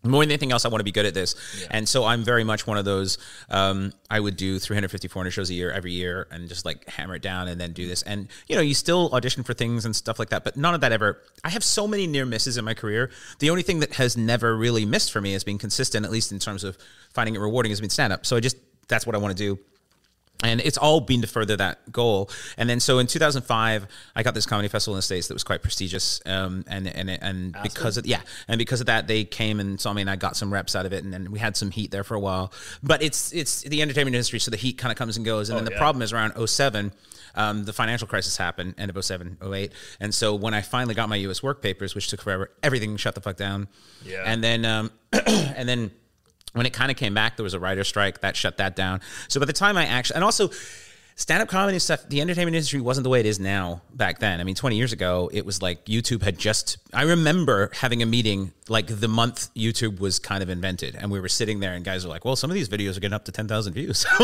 More than anything else, I want to be good at this, and so I'm very much one of those. Um, I would do 350, 400 shows a year every year, and just like hammer it down, and then do this. And you know, you still audition for things and stuff like that, but none of that ever. I have so many near misses in my career. The only thing that has never really missed for me has been consistent, at least in terms of finding it rewarding, has been stand up. So I just that's what I want to do and it's all been to further that goal. And then so in 2005, I got this comedy festival in the states that was quite prestigious, um, and and and because of yeah, and because of that, they came and saw me, and I got some reps out of it, and then we had some heat there for a while. But it's it's the entertainment industry, so the heat kind of comes and goes. And then the yeah. problem is around 07. Um, the financial crisis happened, end of 07, 08. And so when I finally got my US work papers, which took forever, everything shut the fuck down. Yeah. And then, um, and then when it kind of came back, there was a writer strike that shut that down. So by the time I actually, and also stand up comedy stuff, the entertainment industry wasn't the way it is now back then. I mean, 20 years ago, it was like YouTube had just, I remember having a meeting like the month YouTube was kind of invented. And we were sitting there and guys were like, well, some of these videos are getting up to 10,000 views.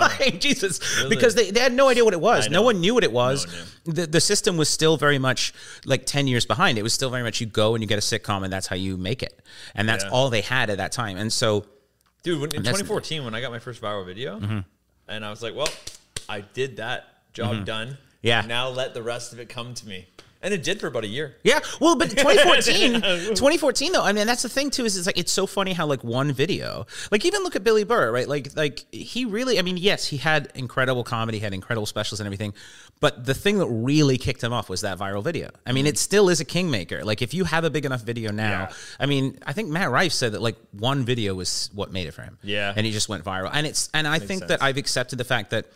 Like, Jesus. Because they, they had no idea what it was. No one knew what it was. No the, the system was still very much like 10 years behind. It was still very much you go and you get a sitcom and that's how you make it. And that's Yeah. all they had at that time. And so, Dude, when, in 2014, when I got my first viral video, mm-hmm. and I was like, well, I did that job done. Mm-hmm. Yeah. Now let the rest of it come to me. And it did for about a year. Yeah, well, but 2014, 2014 though. I mean, that's the thing too. Is it's like it's so funny how like one video, like even look at Billy Burr, right? Like like he really, I mean, yes, he had incredible comedy, had incredible specials and everything, but the thing that really kicked him off was that viral video. I mean, it still is a kingmaker. Like if you have a big enough video now, I mean, I think Matt Rife said that like one video was what made it for him. Yeah. and he just went viral. And it's and I think that I've accepted the fact that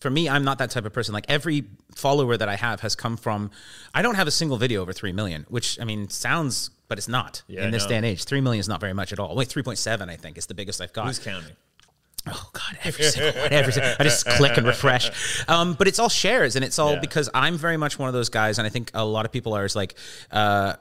for me, I'm not that type of person. Like every follower that I have has come from. I don't have a single video over three million, which I mean sounds, but it's not Yeah, in this day and age. Three million is not very much at all. Wait, three point seven, I think, is the biggest I've got. Who's counting? Oh God, every single one, every single, I just click and refresh. Um, but it's all shares, and it's all Yeah. because I'm very much one of those guys, and I think a lot of people are. Is like. Uh,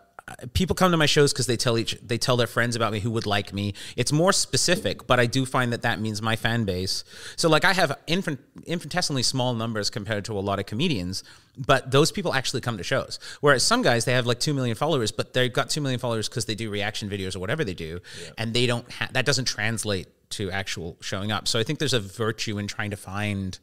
People come to my shows because they tell each they tell their friends about me who would like me. It's more specific, but I do find that that means my fan base. So like I have infant, infinitesimally small numbers compared to a lot of comedians, but those people actually come to shows. Whereas some guys they have like two million followers, but they've got two million followers because they do reaction videos or whatever they do, and they don't ha- that doesn't translate to actual showing up. So I think there's a virtue in trying to find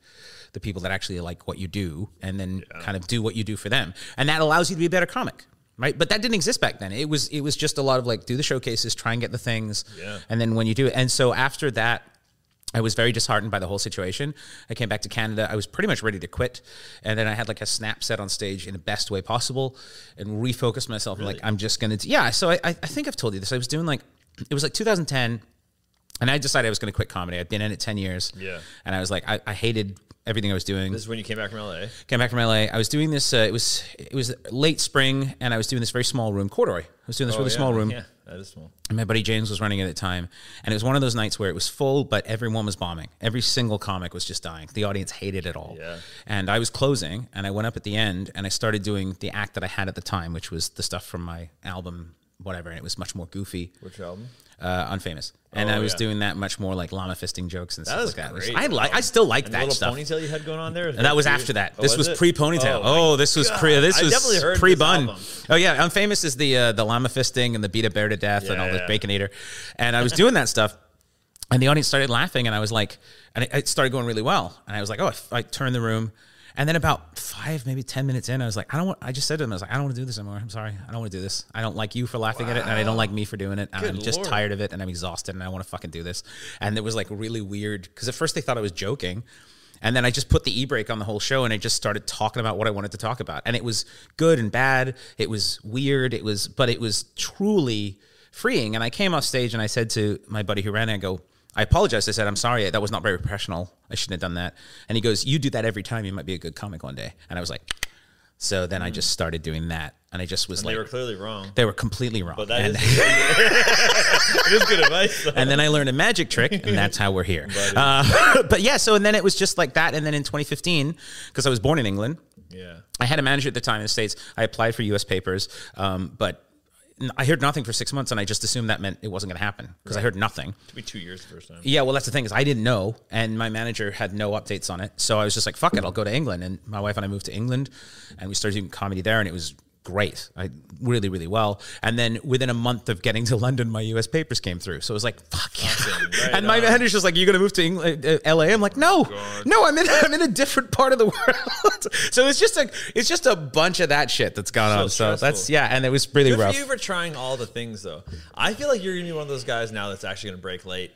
the people that actually like what you do and then kind of do what you do for them. And that allows you to be a better comic. Right. But that didn't exist back then. It was it was just a lot of like do the showcases, try and get the things. Yeah. And then when you do it. And so after that, I was very disheartened by the whole situation. I came back to Canada. I was pretty much ready to quit. And then I had like a snap set on stage in the best way possible and refocused myself. Like, I'm just going to, yeah. So I, I I think I've told you this. I was doing like, it was like 2010. And I decided I was going to quit comedy. I'd been in it 10 years. Yeah. And I was like, I, I hated everything I was doing. This is when you came back from LA. Came back from LA. I was doing this. Uh, it was it was late spring, and I was doing this very small room, corduroy. I was doing this Oh, really yeah. small room. Yeah, that is small. And my buddy James was running it at the time. And it was one of those nights where it was full, but everyone was bombing. Every single comic was just dying. The audience hated it all. Yeah. And I was closing and I went up at the end and I started doing the act that I had at the time, which was the stuff from my album, whatever. And it was much more goofy. Which album? Uh, Unfamous. And Oh, I was yeah. doing that much more like llama fisting jokes and That stuff was like that. Great. I like I still like And that the little stuff. ponytail you had going on there. And that was after that. Oh, this was it? pre ponytail. my Oh, this was pre. This I was pre bun. Oh yeah, Unfamous is the uh, the llama fisting and the beat a bear to death and Yeah, all the yeah. baconator. And I was doing that stuff, and the audience started laughing, and I was like, and it, it started going really well, and I was like, oh, I, I turned the room. And then about five, maybe ten minutes in, I was like, I don't want. I just said to them, I was like, I don't want to do this anymore. I'm sorry, I don't want to do this. I don't like you for laughing at it, and I don't like me for doing it. And Good I'm just Lord. tired of it, and I'm exhausted, and I want to fucking do this. And it was like really weird because at first they thought I was joking, and then I just put the e brake on the whole show, and I just started talking about what I wanted to talk about, and it was good and bad. It was weird. It was, but it was truly freeing. And I came off stage, and I said to my buddy who ran it, I go. I apologized. I said, I'm sorry. That was not very professional. I shouldn't have done that. And he goes, You do that every time. You might be a good comic one day. And I was like, So then I just started doing that. And I just was And like, they were clearly wrong. they were completely wrong. But that and, is is good advice. though. and then I learned a magic trick, and that's how we're here. Uh, but yeah, so and then it was just like that. And then in 2015, because I was born in England, yeah. I had a manager at the time in the States. I applied for US papers, um, but I heard nothing for six months, and I just assumed that meant it wasn't going to happen because I heard nothing. Me two years the first time. Yeah, well, that's the thing is I didn't know, and my manager had no updates on it. So I was just like, "Fuck it, I'll go to England." And my wife and I moved to England, and we started doing comedy there, and it was great. I really, really well. And then within a month of getting to London, my U.S. papers came through. So it was like, "Fuck yeah!" Right and my on. manager's just like, you're gonna move to England, uh, L.A.?" I'm like, "No, no, I'm in, I'm in a different part of the world." so it's just a, it's just a bunch of that shit that's gone So on. So that's yeah, and it was really Good rough. you for trying all the things, though. I feel like you're gonna be one of those guys now that's actually gonna break late.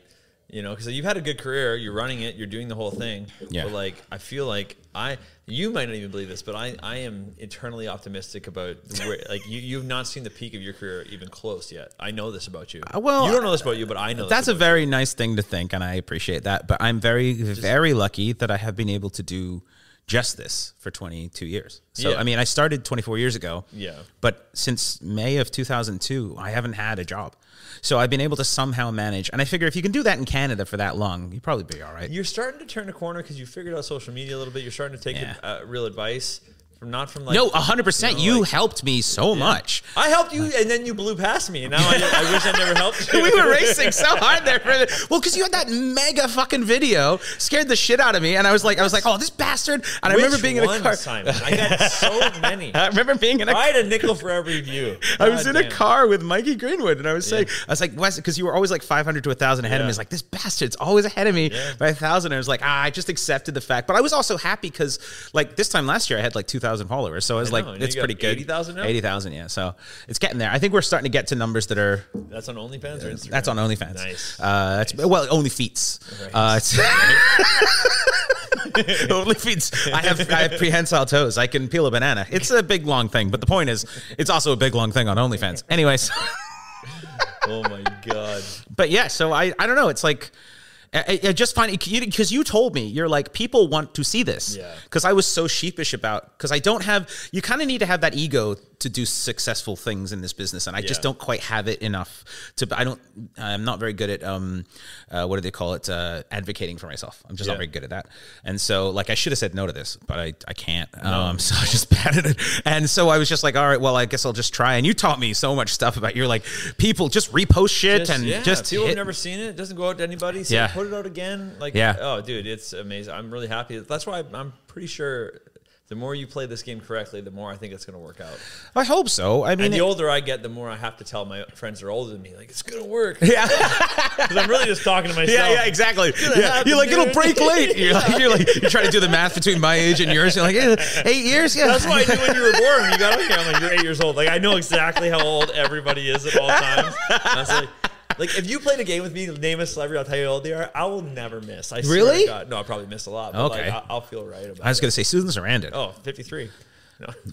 You know, because you've had a good career, you're running it, you're doing the whole thing. Yeah. But like, I feel like I, you might not even believe this, but I, I am eternally optimistic about where, like you, you've not seen the peak of your career even close yet. I know this about you. Uh, well, you don't know this about you, but I know. That's a very nice thing to think, and I appreciate that. But I'm very, very lucky that I have been able to do just this for 22 years. So, Yeah. I mean, I started 24 years ago. Yeah. But since May of 2002, I haven't had a job. So I've been able to somehow manage. And I figure if you can do that in Canada for that long, you'd probably be all right. You're starting to turn a corner because you figured out social media a little bit. You're starting to take Yeah. uh, real advice from not from like no, 100%. You, know, like- helped me so much. I helped you, and then you blew past me, and now I, I wish I never helped you. we were racing so hard there. For the, well, because you had that mega fucking video, scared the shit out of me, and I was like, I was like, oh, this bastard. And I remember being in a car. Simon? I got so many. I remember being in a I had a nickel for every view. I was God in a car with Mikey Greenwood, and I was saying, I was like, Wes, because you were always like 500 to 1,000 ahead of me. It's like, this bastard's always ahead of me Yeah. by a 1,000. And I was like, ah, I just accepted the fact. But I was also happy because, like, this time last year, I had like 2,000 thousand followers. So it's like know, it's pretty good. Eighty thousand. Eighty thousand. yeah. So it's getting there. I think we're starting to get to numbers that are That's on OnlyFans or Instagram? that's on OnlyFans. Nice. Uh, that's well, only feats. Right. Uh, it's only feats. I have I have prehensile toes. I can peel a banana. It's a big long thing, but the point is, it's also a big long thing on OnlyFans. Anyways, oh my god. but yeah. So I I don't know. It's like. Uh, uh, I, I just find because you told me you're like people want to see this Yeah. because I was so sheepish about because I don't have you kind of need to have that ego to do successful things in this business and I just don't quite have it enough to I don't I'm not very good at um uh, what do they call it uh, advocating for myself I'm just Yeah. not very good at that and so like I should have said no to this but I I can't um so I just bad at it and so I was just like all right well I guess I'll just try and you taught me so much stuff about you're like people just repost shit Just, and yeah, just people hit- have never seen it. It doesn't go out to anybody. So Yeah. put it out again. Like, Yeah. oh, dude, it's amazing. I'm really happy. That's why I'm pretty sure the more you play this game correctly, the more I think it's going to work out. I hope so I mean and the it- older I get, the more I have to tell my friends that are older than me, like, it's going to work. yeah Because I'm really just talking to myself. Yeah, yeah, exactly. Yeah. happen, You're like, it'll break late. You're like, you're like, you're trying to do the math between my age and yours. You're like, eh, eight years? Yeah. That's why I knew when you were born. When you got on here, I'm like, you're eight years old. Like, I know exactly how old everybody is at all times. And I was like, like, if you played a game with me, name a celebrity, I'll tell you how old they are. I will never miss. I swear Really? to God. No, I probably missed a lot. But Okay. Like, I- I'll feel right about it. I was going to say Susan Sarandon. Oh, 53.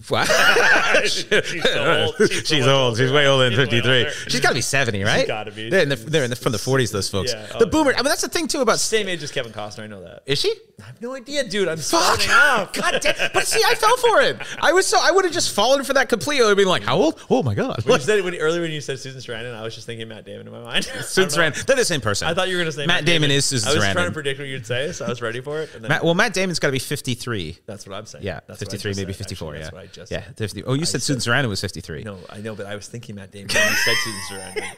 Wow. She's old. She's, She's much old. She's way older than 53. older. She's got to be 70, right? gotta be. They're in the, they're in the, from the 40s, those folks. Yeah, the oh, boomer. I mean, that's the thing, too, about. Same age as Kevin Costner. I know that. Is she? I have no idea, dude. I'm Fuck. off. God damn. But see, I fell for it. I was so, I would have just fallen for that completely. I would have been like, how old? Oh my God. When you said when, earlier when you said Susan Sarandon, I was just thinking Matt Damon in my mind. Susan. Sarandon. They're the same person. I thought you were going to say Matt Damon is Susan Sarandon. I was Sarandon. trying to predict what you'd say, so I was ready for it. And then Matt, well, Matt Damon's got to be 53. that's what I'm saying. Yeah, what I 53, maybe 54. Yeah. That's what I just yeah. said. 50. Oh, you said Susan Sarandon was 53. No, I know, but I was thinking Matt Damon when you said Susan Sarandon.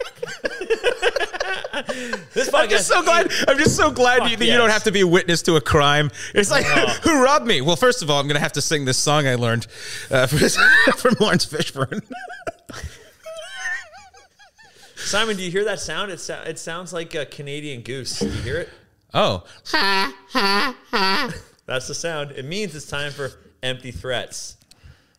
this I'm just so glad. I'm just so glad you, that you don't have to be a witness to a crime. It's like, Oh. who robbed me? Well, first of all, I'm going to have to sing this song I learned uh, from Laurence Fishburne. Simon, do you hear that sound? It, so- it sounds like a Canadian goose. Do you hear it? Oh, That's the sound. It means it's time for empty threats.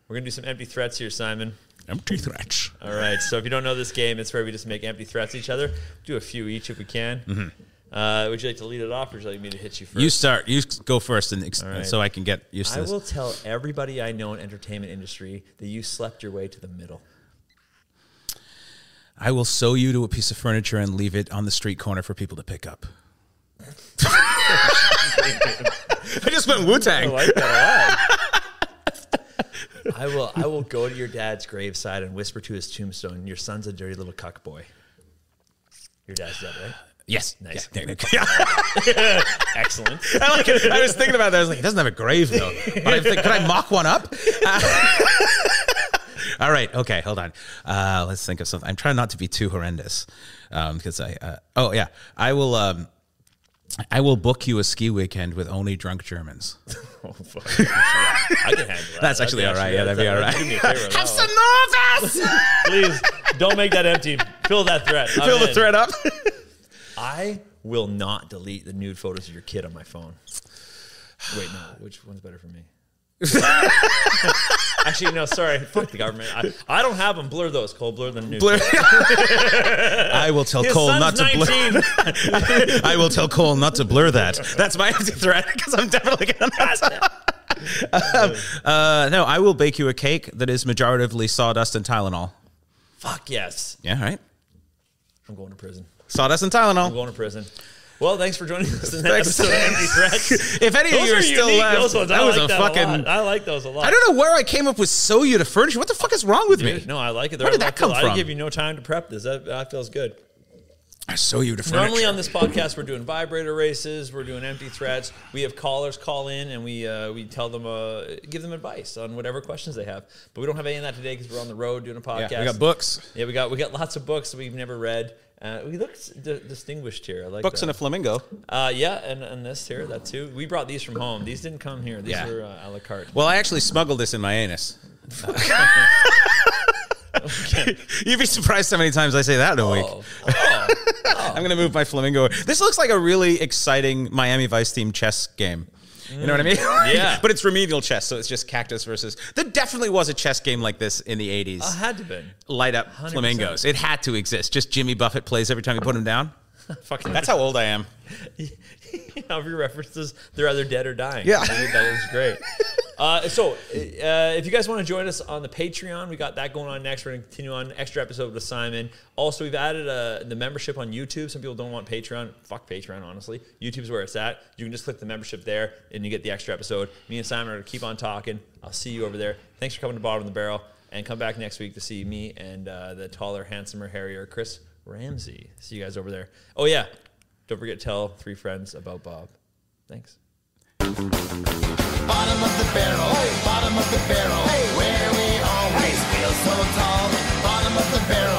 We're gonna do some empty threats here, Simon. empty threats. All right. So if you don't know this game, it's where we just make empty threats at each other. Do a few each if we can. Uh, would you like to lead it off, or would you like me to hit you first? You start. You go first, and ex- right. so I can get used to I this. will tell everybody I know in entertainment industry that you slept your way to the middle. I will sew you to a piece of furniture and leave it on the street corner for people to pick up. I just went Wu I Tang. like that a lot. I will. I will go to your dad's graveside and whisper to his tombstone, "Your son's a dirty little cuck boy." Your dad's dead, right? Yes. Nice. Yeah, go. Excellent. I like it. I was thinking about that. I was like, he doesn't have a grave though. But I think, could I mock one up? Uh, all right. Okay. Hold on. Uh, let's think of something. I'm trying not to be too horrendous because I. Uh, oh yeah. I will. Um, I will book you a ski weekend with only drunk Germans. Oh, fuck. I can handle that. That's actually all right. Yeah, that'd be all right. Do me a favor. with Have that some one. nervous. Please don't make that empty. Fill that threat. I'm Fill the in. thread up. I will not delete the nude photos of your kid on my phone. Wait, no. Which one's better for me? Actually, no. Sorry. Fuck the government. I, I don't have them. Blur those. Cole. Blur the nude. Blur- I will tell His Cole not son's to blur. 19. I will tell Cole not to blur that. That's my empty threat because I'm definitely gonna. um, uh, no, I will bake you a cake that is majoritively sawdust and Tylenol. Fuck yes. Yeah, right. I'm going to prison. Sawdust and Tylenol. I'm going to prison. Well, thanks for joining us in that Thanks. episode of Empty Threats. If any of you are are still unique, left, those that I was like a that fucking. a. I like those a lot. I don't know where I came up with "so you to furnish. What the fuck is wrong with me? No, I like it. Where did I that come from? I give you no time to prep this. That, that feels good. I sew you to furniture. Normally on this podcast, we're doing vibrator races, we're doing empty threats. We have callers call in and we uh, we tell them uh, give them advice on whatever questions they have. But we don't have any of that today because we're on the road doing a podcast. yeah, we got books, Yeah, we got we got lots of books that we've never read. Uh, we look d- distinguished here. I like books that. and a flamingo. Uh, yeah, and, and this here, that too. We brought these from home. These didn't come here. These Yeah. were uh, a la carte. Well, I actually smuggled this in my anus. You'd be surprised how many times I say that in a week. Oh, oh, I'm gonna move my flamingo. This looks like a really exciting Miami Vice themed chess game. You know what I mean? Yeah. but it's remedial chess, so it's just cactus versus. There definitely was a chess game like this in the 80s. Uh, had to been. Light up 100%. flamingos. It had to exist. Just Jimmy Buffett plays every time you put him down. Fucking That's how old I am. Your references, they're either dead or dying. Yeah. I think that is great. Uh, so, uh, if you guys want to join us on the Patreon, we got that going on next. We're going to continue on extra episode with Simon. Also, we've added uh, the membership on YouTube. Some people don't want Patreon. Fuck Patreon, honestly. YouTube's where it's at. You can just click the membership there, and you get the extra episode. Me and Simon are going to keep on talking. I'll see you over there. Thanks for coming to Bottom of the Barrel, and come back next week to see me and uh, the taller, handsomer, hairier Chris Ramsay. See you guys over there. Oh yeah, don't forget to tell three friends about Bob. Thanks. Bottom of the barrel, bottom of the barrel, where we always feel so tall. Bottom of the barrel,